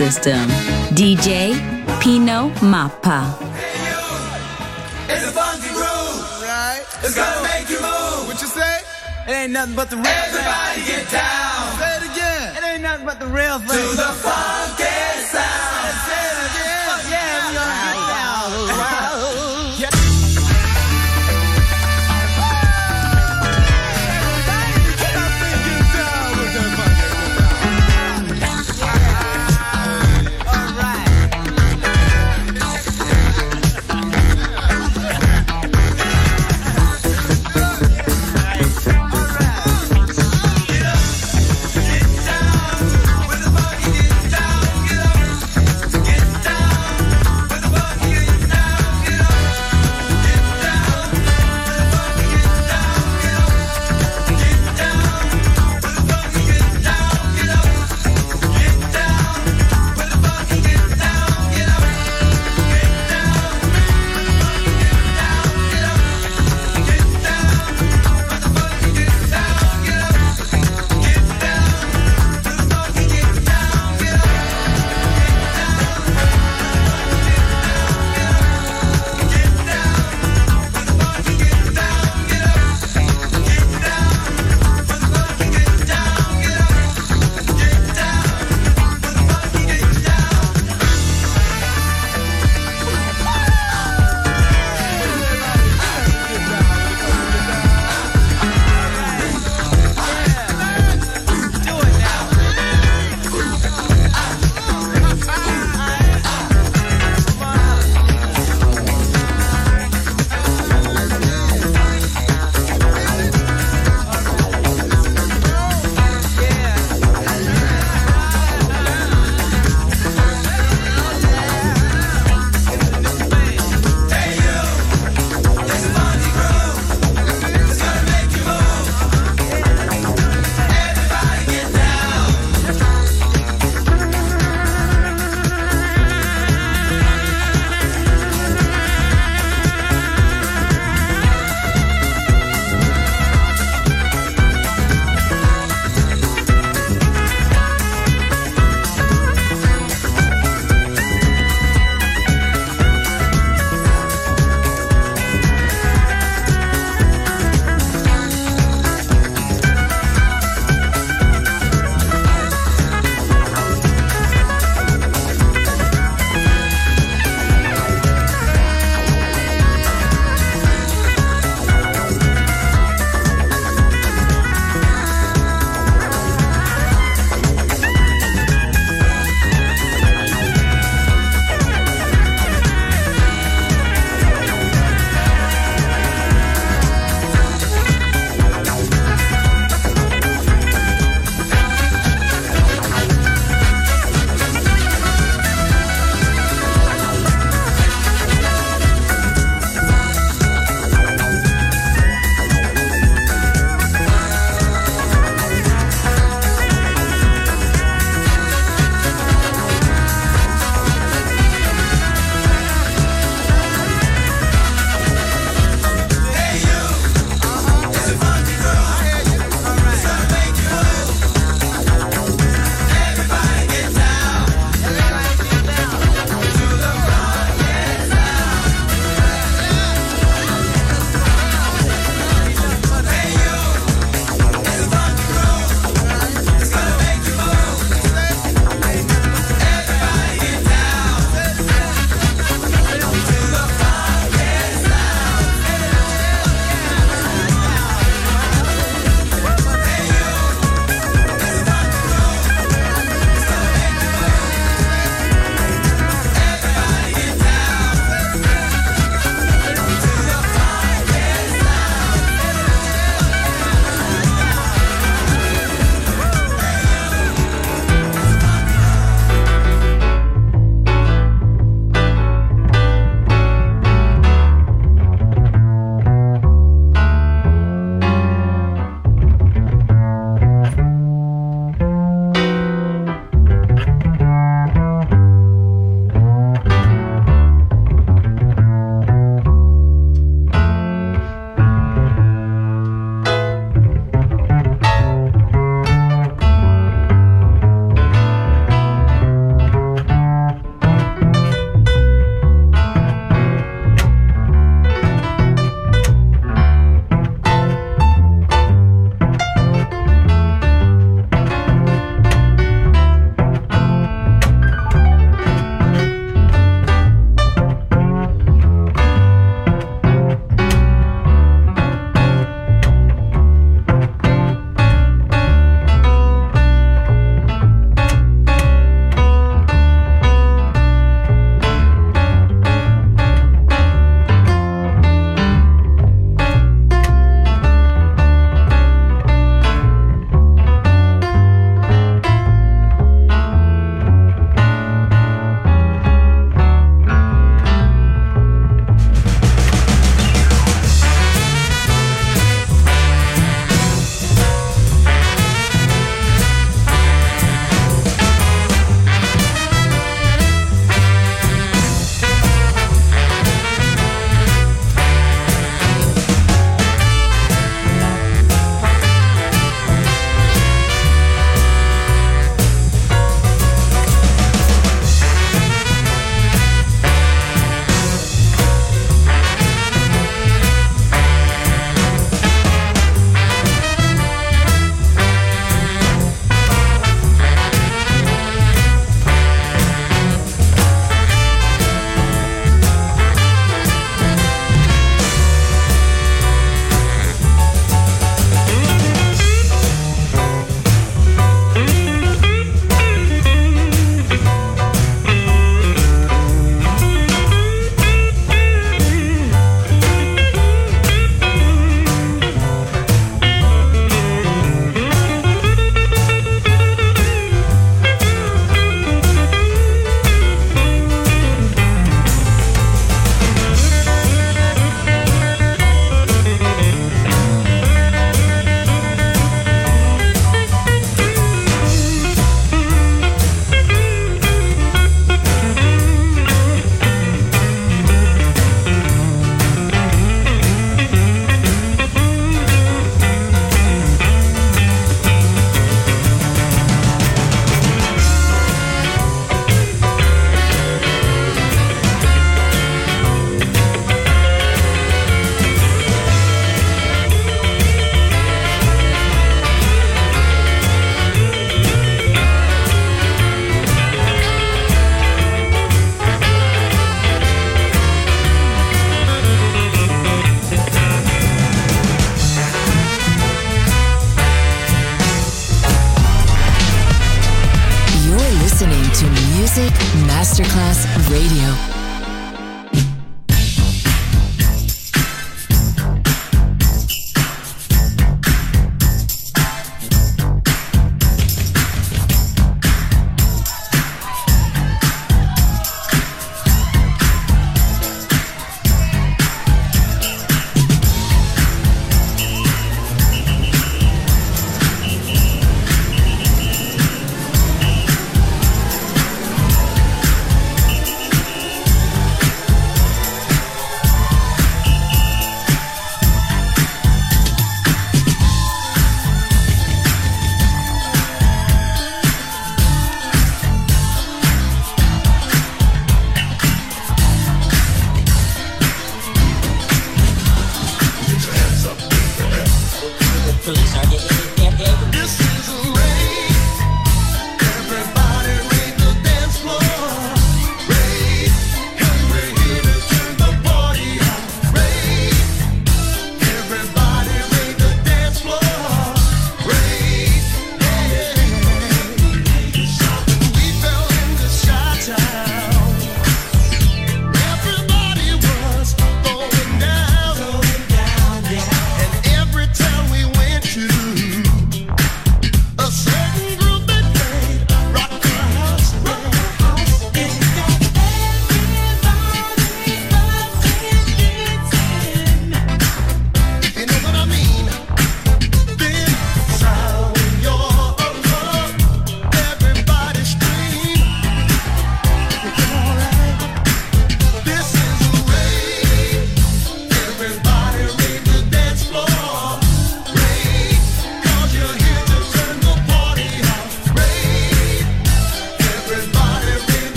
System. DJ Pino Mappa. It's a funky groove, right? It's gonna make you move. What you say? It ain't nothing but the real Everybody thing. get down. Say it again. It ain't nothing but the real thing. To the funky